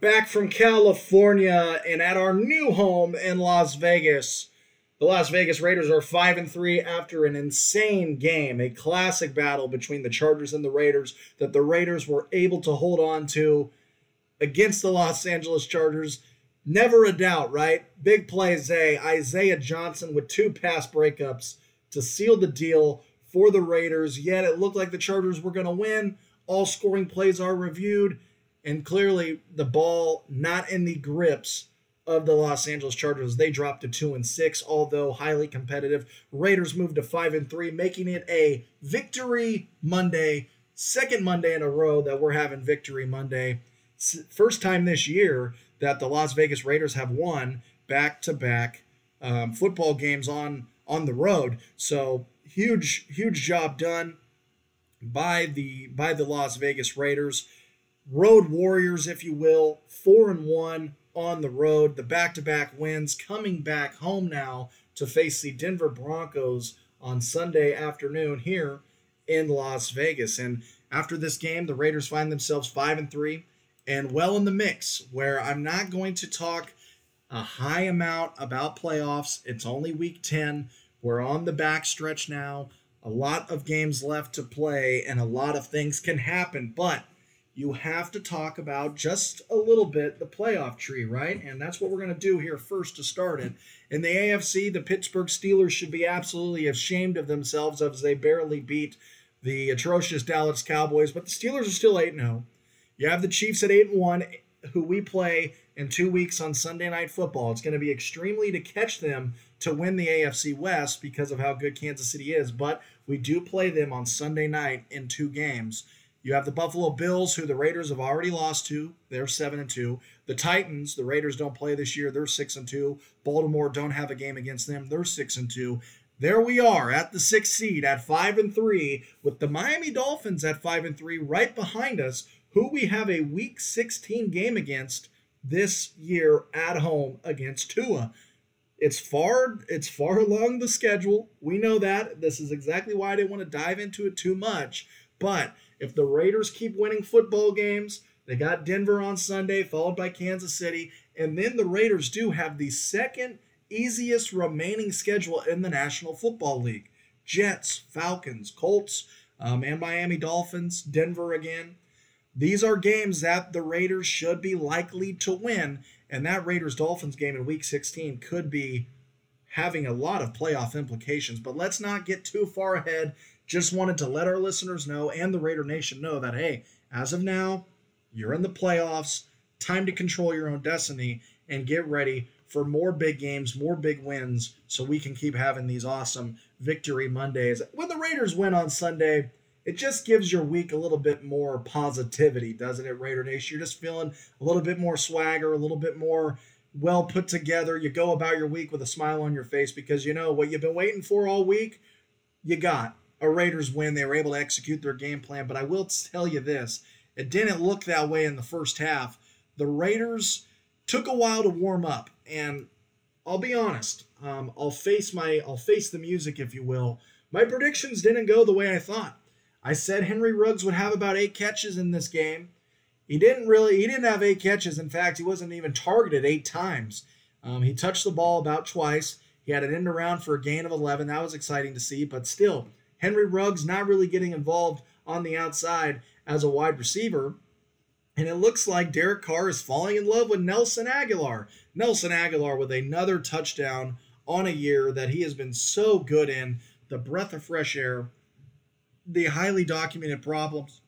Back from California and at our new home in Las Vegas. The Las Vegas Raiders are 5 and 3 after an insane game, a classic battle between the Chargers and the Raiders that the Raiders were able to hold on to against the Los Angeles Chargers. Never a doubt, right? Big play Zay, Isaiah Johnson with two pass breakups to seal the deal for the Raiders. Yet it looked like the Chargers were going to win. All scoring plays are reviewed and clearly the ball not in the grips of the Los Angeles Chargers. They dropped to two and six, although highly competitive. Raiders moved to five and three, making it a victory Monday, second Monday in a row that we're having victory Monday. First time this year that the Las Vegas Raiders have won back to back football games on on the road. So huge, huge job done by the by the Las Vegas Raiders road warriors, if you will, four and one on the road. The back-to-back wins coming back home now to face the Denver Broncos on Sunday afternoon here in Las Vegas. And after this game, the Raiders find themselves five and three and well in the mix. Where I'm not going to talk a high amount about playoffs. It's only week 10. We're on the back stretch now. A lot of games left to play, and a lot of things can happen. But you have to talk about just a little bit the playoff tree, right? And that's what we're going to do here first to start it. In the AFC, the Pittsburgh Steelers should be absolutely ashamed of themselves as they barely beat the atrocious Dallas Cowboys, but the Steelers are still 8 0. You have the Chiefs at 8 and 1, who we play in two weeks on Sunday Night Football. It's going to be extremely to catch them to win the AFC West because of how good Kansas City is, but we do play them on Sunday night in two games. You have the Buffalo Bills, who the Raiders have already lost to. They're seven and two. The Titans, the Raiders don't play this year. They're six and two. Baltimore don't have a game against them. They're six and two. There we are at the sixth seed at five and three, with the Miami Dolphins at five and three right behind us, who we have a Week 16 game against this year at home against Tua. It's far it's far along the schedule. We know that. This is exactly why I didn't want to dive into it too much. But if the Raiders keep winning football games, they got Denver on Sunday, followed by Kansas City, and then the Raiders do have the second easiest remaining schedule in the National Football League. Jets, Falcons, Colts, um, and Miami Dolphins, Denver again. These are games that the Raiders should be likely to win, and that Raiders Dolphins game in Week 16 could be having a lot of playoff implications. But let's not get too far ahead just wanted to let our listeners know and the Raider Nation know that, hey, as of now, you're in the playoffs. Time to control your own destiny and get ready for more big games, more big wins, so we can keep having these awesome victory Mondays. When the Raiders win on Sunday, it just gives your week a little bit more positivity, doesn't it, Raider Nation? You're just feeling a little bit more swagger, a little bit more well put together. You go about your week with a smile on your face because you know what you've been waiting for all week, you got a Raiders win. They were able to execute their game plan. But I will tell you this it didn't look that way in the first half. The Raiders took a while to warm up. And I'll be honest, um, I'll face my I'll face the music, if you will. My predictions didn't go the way I thought. I said Henry Ruggs would have about eight catches in this game. He didn't really. He didn't have eight catches. In fact, he wasn't even targeted eight times. Um, he touched the ball about twice. He had an end around for a gain of 11. That was exciting to see, but still, Henry Ruggs not really getting involved on the outside as a wide receiver. And it looks like Derek Carr is falling in love with Nelson Agholor. Nelson Agholor with another touchdown on a year that he has been so good in. The breath of fresh air, the highly documented problems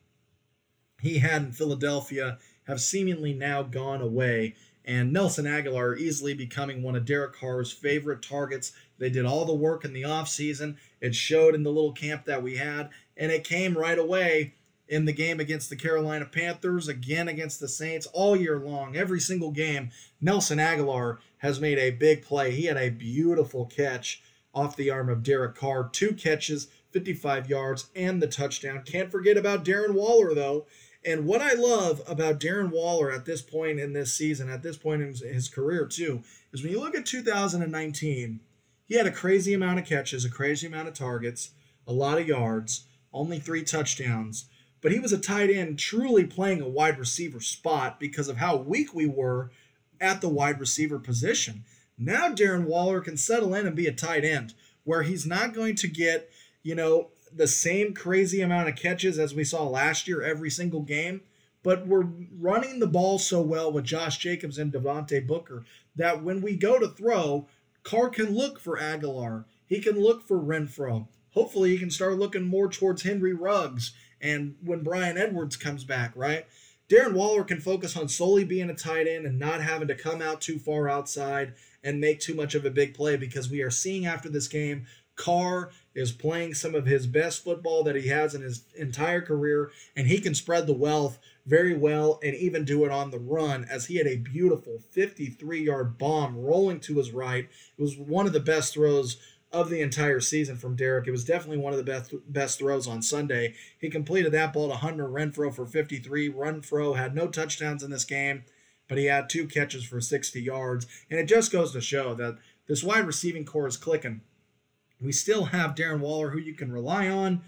he had in Philadelphia have seemingly now gone away. And Nelson Agholor easily becoming one of Derek Carr's favorite targets. They did all the work in the offseason. It showed in the little camp that we had, and it came right away in the game against the Carolina Panthers, again against the Saints, all year long, every single game. Nelson Agholor has made a big play. He had a beautiful catch off the arm of Derek Carr, two catches, 55 yards, and the touchdown. Can't forget about Darren Waller, though. And what I love about Darren Waller at this point in this season, at this point in his career, too, is when you look at 2019 He had a crazy amount of catches, a crazy amount of targets, a lot of yards, only three touchdowns. But he was a tight end, truly playing a wide receiver spot because of how weak we were at the wide receiver position. Now Darren Waller can settle in and be a tight end where he's not going to get, you know, the same crazy amount of catches as we saw last year every single game. But we're running the ball so well with Josh Jacobs and Devontae Booker that when we go to throw, Carr can look for Agholor. He can look for Renfrow. Hopefully, he can start looking more towards Henry Ruggs and when Bryan Edwards comes back, right? Darren Waller can focus on solely being a tight end and not having to come out too far outside and make too much of a big play because we are seeing after this game Carr is playing some of his best football that he has in his entire career, and he can spread the wealth very well and even do it on the run as he had a beautiful 53 yard bomb rolling to his right. It was one of the best throws of the entire season from Derek. It was definitely one of the best best throws on Sunday. He completed that ball to Hunter Renfrow for 53. Renfrow had no touchdowns in this game, but he had two catches for 60 yards. And it just goes to show that this wide receiving corps is clicking. We still have Darren Waller, who you can rely on,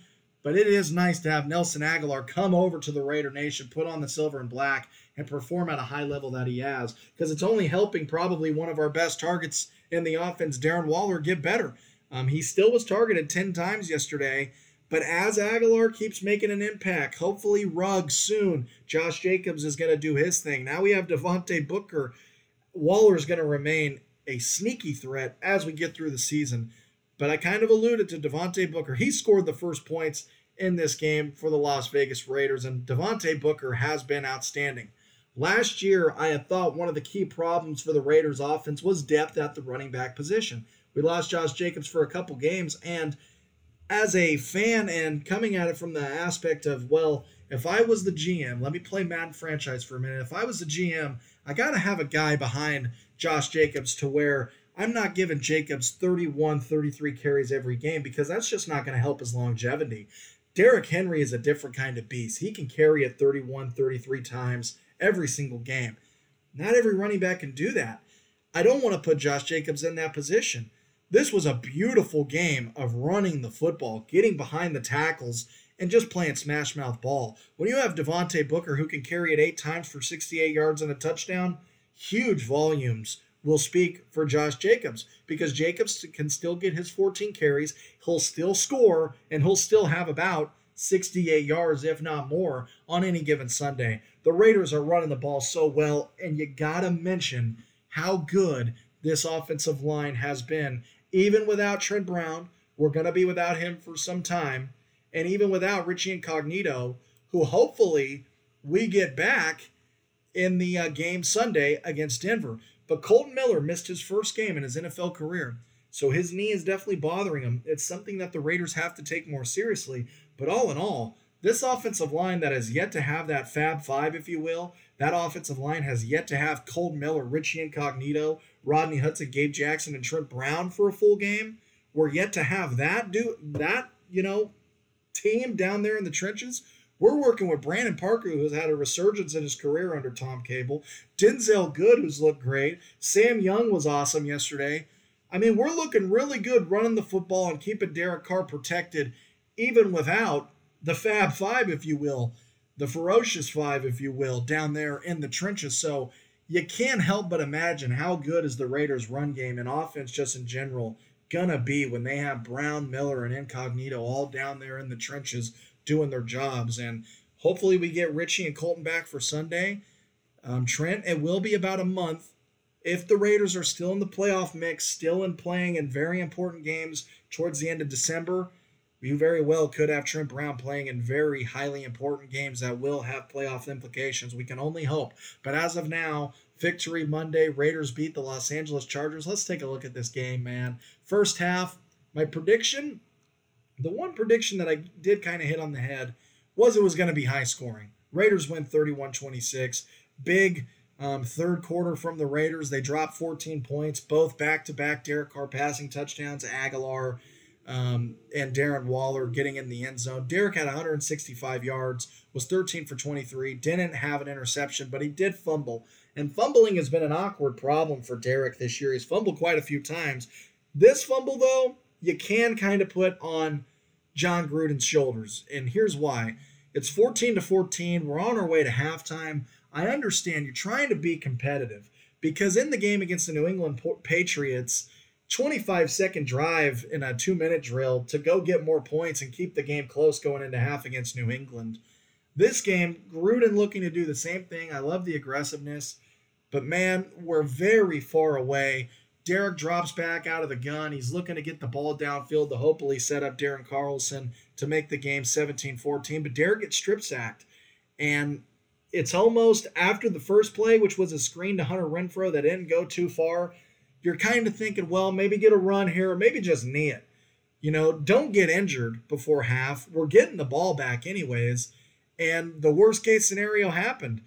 but it is nice to have Nelson Agholor come over to the Raider Nation, put on the silver and black, and perform at a high level that he has, because it's only helping probably one of our best targets in the offense, Darren Waller, get better. Um, he still was targeted 10 times yesterday, but as Agholor keeps making an impact, hopefully Ruggs soon, Josh Jacobs is going to do his thing. Now we have Devontae Booker. Waller is going to remain a sneaky threat as we get through the season. But I kind of alluded to Devontae Booker. He scored the first points in this game for the Las Vegas Raiders, and Devontae Booker has been outstanding. Last year, I had thought one of the key problems for the Raiders offense was depth at the running back position. We lost Josh Jacobs for a couple games. And as a fan and coming at it from the aspect of, well, if I was the GM, let me play Madden franchise for a minute. If I was the GM, I got to have a guy behind Josh Jacobs to where I'm not giving Jacobs 31, 33 carries every game because that's just not going to help his longevity. Derrick Henry is a different kind of beast. He can carry it 31, 33 times every single game. Not every running back can do that. I don't want to put Josh Jacobs in that position. This was a beautiful game of running the football, getting behind the tackles, and just playing smash mouth ball. When you have Devontae Booker who can carry it eight times for 68 yards and a touchdown, huge volumes will speak for Josh Jacobs because Jacobs can still get his 14 carries, he'll still score, and he'll still have about 68 yards, if not more, on any given Sunday. The Raiders are running the ball so well, and you got to mention how good this offensive line has been even without Trent Brown, we're going to be without him for some time. And even without Richie Incognito, who hopefully we get back in the uh, game Sunday against Denver. But Colton Miller missed his first game in his NFL career. So his knee is definitely bothering him. It's something that the Raiders have to take more seriously. But all in all, this offensive line that has yet to have that Fab Five, if you will, that offensive line has yet to have Colton Miller, Richie Incognito, Rodney Hudson, Gabe Jackson, and Trent Brown for a full game. We're yet to have that do that, you know, team down there in the trenches. We're working with Brandon Parker, who's had a resurgence in his career under Tom Cable. Denzelle Good, who's looked great. Sam Young was awesome yesterday. I mean, we're looking really good running the football and keeping Derek Carr protected, even without the Fab Five, if you will, the Ferocious Five, if you will, down there in the trenches. So you can't help but imagine how good is the Raiders' run game and offense just in general gonna be when they have Brown, Miller, and Incognito all down there in the trenches doing their jobs. And hopefully we get Richie and Colton back for Sunday. Um, Trent, it will be about a month. If the Raiders are still in the playoff mix, still in playing in very important games towards the end of December, you very well could have Trent Brown playing in very highly important games that will have playoff implications. We can only hope. But as of now, victory Monday. Raiders beat the Los Angeles Chargers. Let's take a look at this game, man. First half, my prediction, the one prediction that I did kind of hit on the head was it was going to be high scoring. Raiders win 31 26. Big um, third quarter from the Raiders. They dropped 14 points, both back to back Derek Carr passing touchdowns. Agholor um, and Darren Waller getting in the end zone. Derek had 165 yards, was 13 for 23, didn't have an interception, but he did fumble. And fumbling has been an awkward problem for Derek this year. He's fumbled quite a few times. This fumble, though, you can kind of put on Jon Gruden's shoulders. And here's why it's 14 to 14. We're on our way to halftime. I understand you're trying to be competitive because in the game against the New England Patriots, 25 second drive in a two minute drill to go get more points and keep the game close going into half against New England. This game, Gruden looking to do the same thing. I love the aggressiveness, but man, we're very far away. Derek drops back out of the gun. He's looking to get the ball downfield to hopefully set up Daniel Carlson to make the game 17 14. But Derek gets strip sacked. And it's almost after the first play, which was a screen to Hunter Renfrow that didn't go too far you're kind of thinking, well, maybe get a run here, or maybe just knee it. You know, don't get injured before half. We're getting the ball back anyways. And the worst case scenario happened.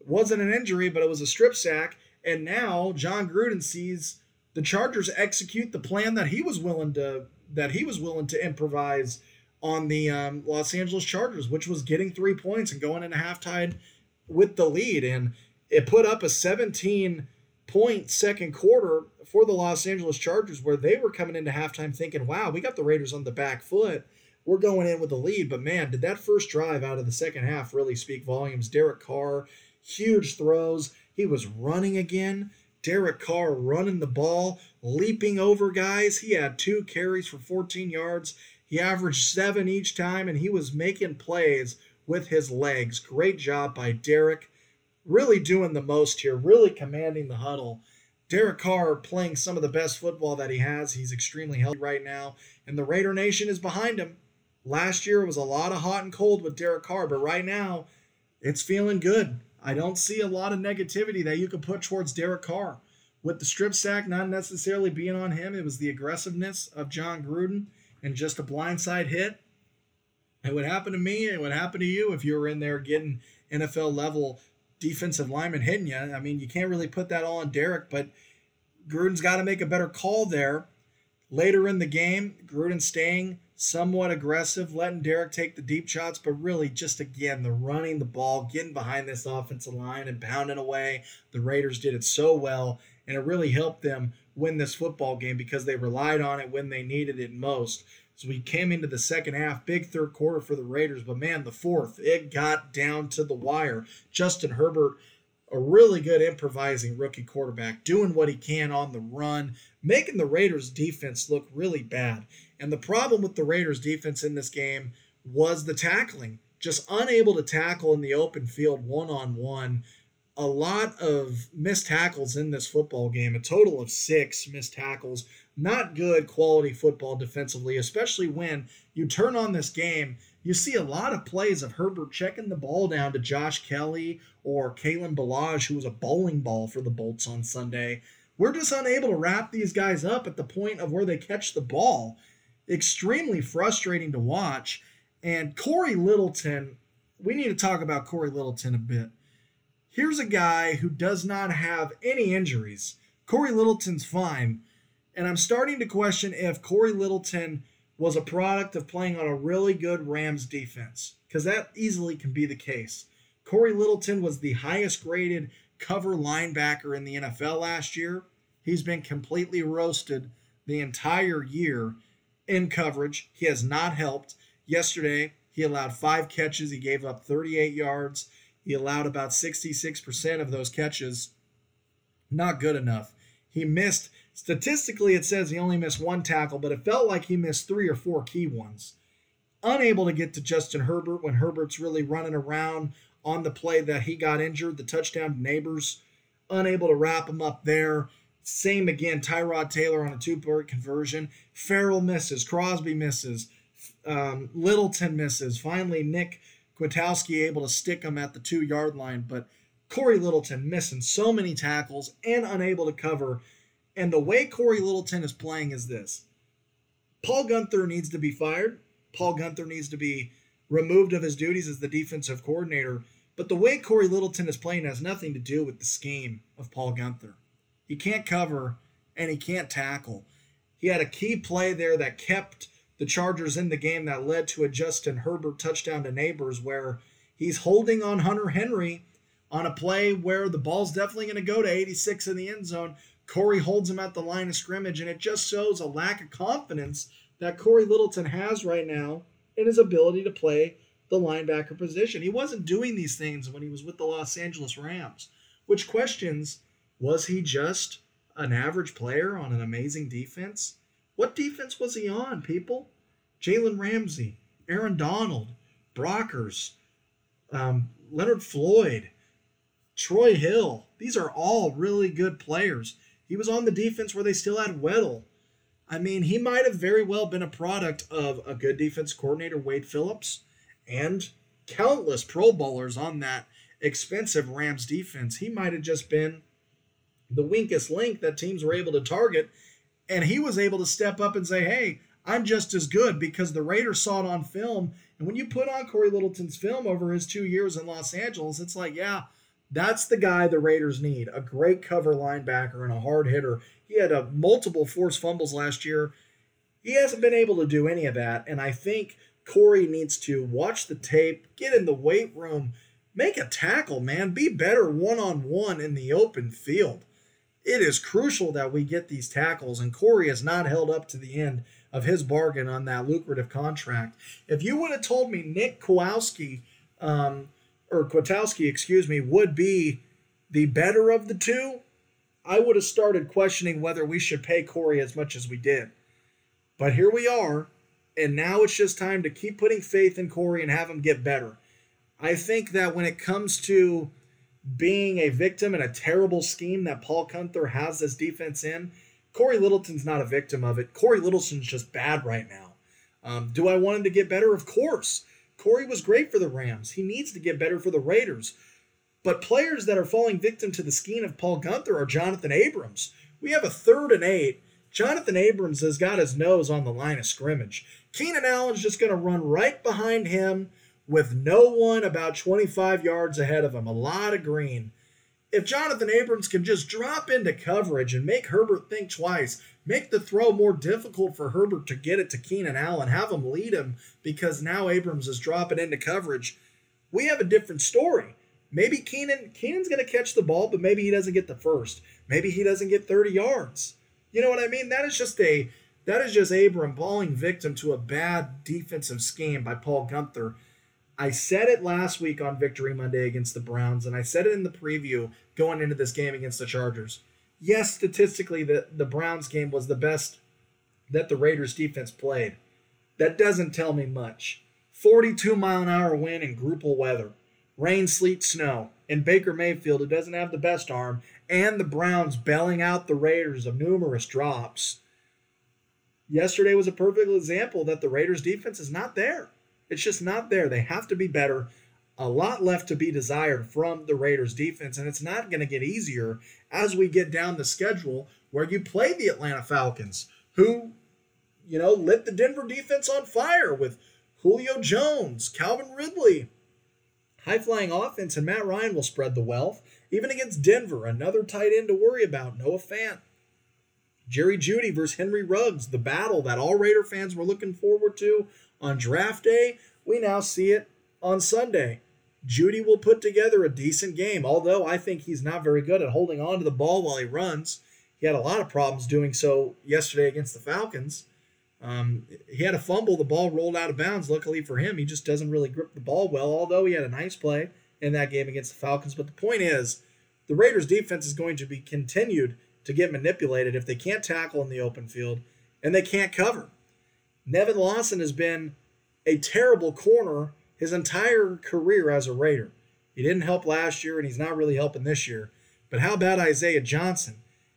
It wasn't an injury, but it was a strip sack. And now Jon Gruden sees the Chargers execute the plan that he was willing to that he was willing to improvise on the um, Los Angeles Chargers, which was getting three points and going into halftime with the lead. And it put up a 17 point second quarter for the Los Angeles Chargers where they were coming into halftime thinking, wow, we got the Raiders on the back foot. We're going in with the lead. But man, did that first drive out of the second half really speak volumes? Derek Carr, huge throws. He was running again. Derek Carr running the ball, leaping over guys. He had two carries for 14 yards. He averaged seven each time, and he was making plays with his legs. Great job by Derek really doing the most here, really commanding the huddle. Derek Carr playing some of the best football that he has. He's extremely healthy right now, and the Raider Nation is behind him. Last year was a lot of hot and cold with Derek Carr, but right now it's feeling good. I don't see a lot of negativity that you could put towards Derek Carr. With the strip sack not necessarily being on him, it was the aggressiveness of Jon Gruden and just a blindside hit. It would happen to me. It would happen to you if you were in there getting NFL level defensive lineman hitting you. I mean, you can't really put that all on Derek, but Gruden's got to make a better call there. Later in the game, Gruden staying somewhat aggressive, letting Derek take the deep shots, but really just again the running the ball, getting behind this offensive line and pounding away. The Raiders did it so well, and it really helped them win this football game because they relied on it when they needed it most. So we came into the second half, big third quarter for the Raiders, but man, the fourth, it got down to the wire. Justin Herbert, a really good improvising rookie quarterback, doing what he can on the run, making the Raiders defense look really bad. And the problem with the Raiders defense in this game was the tackling. Just unable to tackle in the open field one on one. A lot of missed tackles in this football game, a total of six missed tackles not good quality football defensively, especially when you turn on this game. You see a lot of plays of Herbert checking the ball down to Josh Kelley or Kalen Ballage, who was a bowling ball for the Bolts on Sunday. We're just unable to wrap these guys up at the point of where they catch the ball. Extremely frustrating to watch. And Cory Littleton, we need to talk about Cory Littleton a bit. Here's a guy who does not have any injuries. Cory Littleton's fine and I'm starting to question if Cory Littleton was a product of playing on a really good Rams defense, because that easily can be the case. Cory Littleton was the highest graded cover linebacker in the NFL last year. He's been completely roasted the entire year in coverage. He has not helped. Yesterday, he allowed five catches. He gave up 38 yards. He allowed about 66% of those catches. Not good enough. He missed Statistically, it says he only missed one tackle, but it felt like he missed three or four key ones. Unable to get to Justin Herbert when Herbert's really running around on the play that he got injured, the touchdown to Nabers. Unable to wrap him up there. Same again, Tyrod Taylor on a two point conversion. Ferrell misses. Crosby misses. Um, Littleton misses. Finally, Nick Kwiatkowski able to stick him at the two yard line, but Cory Littleton missing so many tackles and unable to cover and the way Cory Littleton is playing is this Paul Guenther needs to be fired. Paul Guenther needs to be removed of his duties as the defensive coordinator. But the way Cory Littleton is playing has nothing to do with the scheme of Paul Guenther. He can't cover and he can't tackle. He had a key play there that kept the Chargers in the game that led to a Justin Herbert touchdown to Nabers where he's holding on Hunter Henry on a play where the ball's definitely going to go to 86 in the end zone, Cory holds him at the line of scrimmage, and it just shows a lack of confidence that Cory Littleton has right now in his ability to play the linebacker position. He wasn't doing these things when he was with the Los Angeles Rams, which questions was he just an average player on an amazing defense? What defense was he on, people? Jalen Ramsey, Aaron Donald, Brockers, um, Leonard Floyd, Troy Hill. These are all really good players. He was on the defense where they still had Weddle. I mean, he might have very well been a product of a good defense coordinator, Wade Phillips, and countless Pro Bowlers on that expensive Rams defense. He might have just been the weakest link that teams were able to target. And he was able to step up and say, hey, I'm just as good because the Raiders saw it on film. And when you put on Cory Littleton's film over his two years in Los Angeles, it's like, yeah, that's the guy the Raiders need a great cover linebacker and a hard hitter. He had a multiple forced fumbles last year. He hasn't been able to do any of that. And I think Cory needs to watch the tape, get in the weight room, make a tackle, man. Be better one on one in the open field. It is crucial that we get these tackles, and Cory has not held up to the end of his bargain on that lucrative contract. If you would have told me Nick Kowalski, um, or Kwiatkowski, excuse me, would be the better of the two, I would have started questioning whether we should pay Cory as much as we did. But here we are, and now it's just time to keep putting faith in Cory and have him get better. I think that when it comes to being a victim in a terrible scheme that Paul Guenther has this defense in, Cory Littleton's not a victim of it. Cory Littleton's just bad right now. Um, do I want him to get better? Of course. Cory was great for the Rams. He needs to get better for the Raiders. But players that are falling victim to the scheme of Paul Guenther are Jonathan Abrams. We have a third and eight. Jonathan Abrams has got his nose on the line of scrimmage. Keenan Allen's just going to run right behind him with no one about 25 yards ahead of him. A lot of green. If Jonathan Abrams can just drop into coverage and make Herbert think twice, make the throw more difficult for Herbert to get it to Keenan Allen, have him lead him because now Abrams is dropping into coverage, we have a different story. Maybe Keenan Keenan's going to catch the ball, but maybe he doesn't get the first. Maybe he doesn't get 30 yards. You know what I mean? That is just a that is just Abram falling victim to a bad defensive scheme by Paul Guenther. I said it last week on Victory Monday against the Browns, and I said it in the preview going into this game against the Chargers. Yes, statistically, the, the Browns game was the best that the Raiders defense played. That doesn't tell me much. 42 mile an hour wind in Gruppel weather, rain, sleet, snow, and Baker Mayfield, who doesn't have the best arm, and the Browns bailing out the Raiders of numerous drops yesterday was a perfect example that the Raiders defense is not there. It's just not there. They have to be better. A lot left to be desired from the Raiders defense, and it's not going to get easier as we get down the schedule where you play the Atlanta Falcons, who, you know, lit the Denver defense on fire with Julio Jones, Calvin Ridley. High flying offense, and Matt Ryan will spread the wealth. Even against Denver, another tight end to worry about, Noah Fant. Jerry Jeudy versus Henry Ruggs, the battle that all Raider fans were looking forward to on draft day. We now see it on Sunday. Jeudy will put together a decent game, although I think he's not very good at holding on to the ball while he runs. He had a lot of problems doing so yesterday against the Falcons. Um, he had a fumble, the ball rolled out of bounds. Luckily for him, he just doesn't really grip the ball well, although he had a nice play in that game against the Falcons. But the point is, the Raiders' defense is going to be continued to get manipulated if they can't tackle in the open field and they can't cover. Nevin Lawson has been a terrible corner his entire career as a Raider. He didn't help last year and he's not really helping this year. But how about Isaiah Johnson,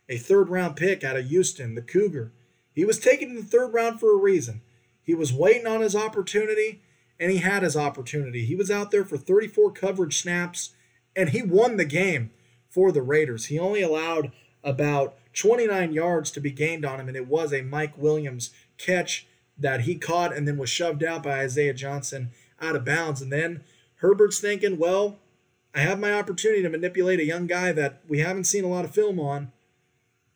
a third round pick out of Houston, the Cougar? He was taken in the third round for a reason. He was waiting on his opportunity and he had his opportunity. He was out there for 34 coverage snaps and he won the game for the Raiders. He only allowed about 29 yards to be gained on him, and it was a Mike Williams catch that he caught and then was shoved out by Isaiah Johnson out of bounds. And then Herbert's thinking, well, I have my opportunity to manipulate a young guy that we haven't seen a lot of film on.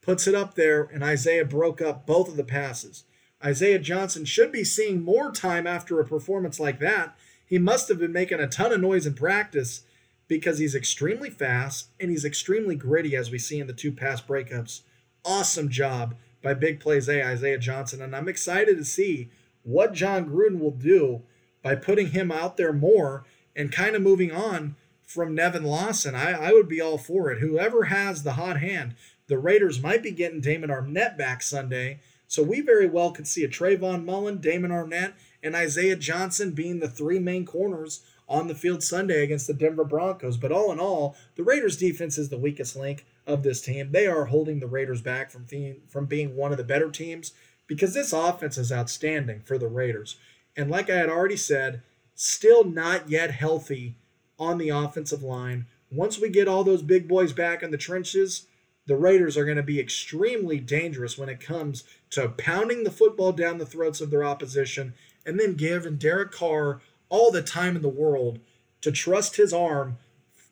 Puts it up there, and Isaiah broke up both of the passes. Isaiah Johnson should be seeing more time after a performance like that. He must have been making a ton of noise in practice because he's extremely fast and he's extremely gritty, as we see in the two pass breakups Awesome job by Big Play Zay, Isaiah Johnson. And I'm excited to see what Jon Gruden will do by putting him out there more and kind of moving on from Nevin Lawson. I, I would be all for it. Whoever has the hot hand, the Raiders might be getting Damon Arnette back Sunday. So we very well could see a Trayvon Mullen, Damon Arnette, and Isaiah Johnson being the three main corners on the field Sunday against the Denver Broncos. But all in all, the Raiders defense is the weakest link of this team. They are holding the Raiders back from being, from being one of the better teams because this offense is outstanding for the Raiders. And like I had already said, still not yet healthy on the offensive line. Once we get all those big boys back in the trenches, the Raiders are going to be extremely dangerous when it comes to pounding the football down the throats of their opposition and then giving Derek Carr all the time in the world to trust his arm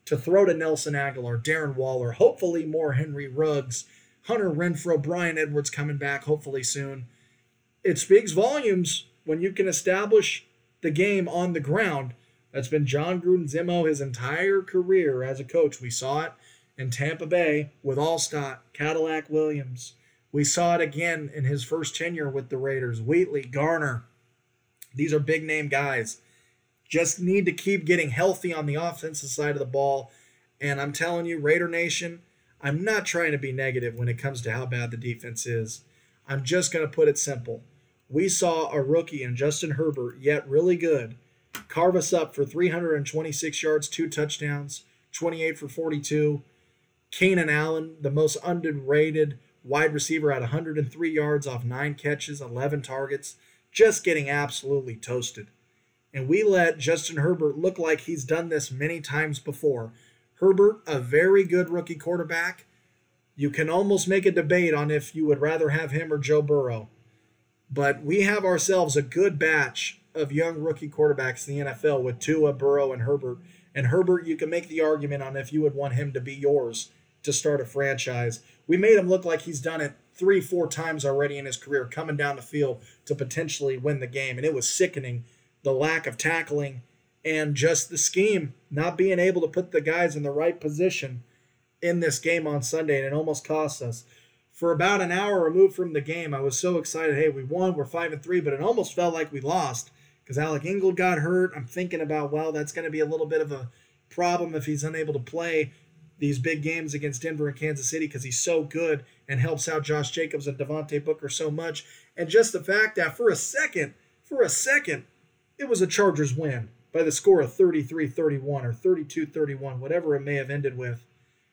to throw to Nelson Agholor, Darren Waller, hopefully more Henry Ruggs, Hunter Renfrow, Bryan Edwards coming back hopefully soon. It speaks volumes when you can establish the game on the ground. That's been Jon Gruden's MO his entire career as a coach. We saw it in Tampa Bay with Alstott, Cadillac Williams. We saw it again in his first tenure with the Raiders. Wheatley, Garner. These are big name guys. Just need to keep getting healthy on the offensive side of the ball. And I'm telling you, Raider Nation, I'm not trying to be negative when it comes to how bad the defense is. I'm just going to put it simple. We saw a rookie in Justin Herbert, yet really good, carve us up for 326 yards, two touchdowns, 28 for 42. Keenan Allen, the most underrated wide receiver, at 103 yards off nine catches, 11 targets, just getting absolutely toasted and we let Justin Herbert look like he's done this many times before. Herbert, a very good rookie quarterback. You can almost make a debate on if you would rather have him or Joe Burrow. But we have ourselves a good batch of young rookie quarterbacks in the NFL with Tua, Burrow, and Herbert. And Herbert, you can make the argument on if you would want him to be yours to start a franchise. We made him look like he's done it three, four times already in his career, coming down the field to potentially win the game. And it was sickening the lack of tackling, and just the scheme, not being able to put the guys in the right position in this game on Sunday, and it almost cost us. For about an hour removed from the game, I was so excited. Hey, we won, we're five and three, but it almost felt like we lost because Alec Ingold got hurt. I'm thinking about, well, that's going to be a little bit of a problem if he's unable to play these big games against Denver and Kansas City because he's so good and helps out Josh Jacobs and Devontae Booker so much. And just the fact that for a second, for a second, it was a Chargers win by the score of 33 31 or 32 31, whatever it may have ended with.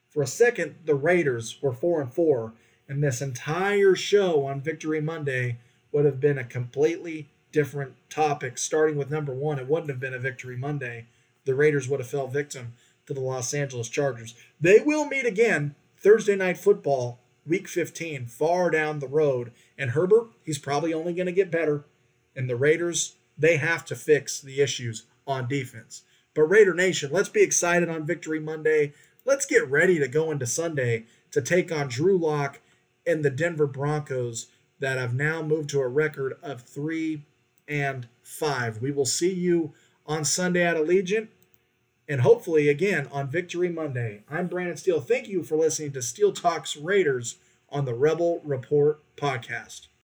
For a second, the Raiders were 4 and 4, and this entire show on Victory Monday would have been a completely different topic. Starting with number one, it wouldn't have been a Victory Monday. The Raiders would have fell victim to the Los Angeles Chargers. They will meet again Thursday night football, week 15, far down the road. And Herbert, he's probably only going to get better. And the Raiders, they have to fix the issues on defense. But Raider Nation, let's be excited on Victory Monday. Let's get ready to go into Sunday to take on Drew Lock and the Denver Broncos that have now moved to a record of three and five. We will see you on Sunday at Allegiant and hopefully again on Victory Monday. I'm Brandon Steele. Thank you for listening to Steel Talks Raiders on the Rebel Report podcast.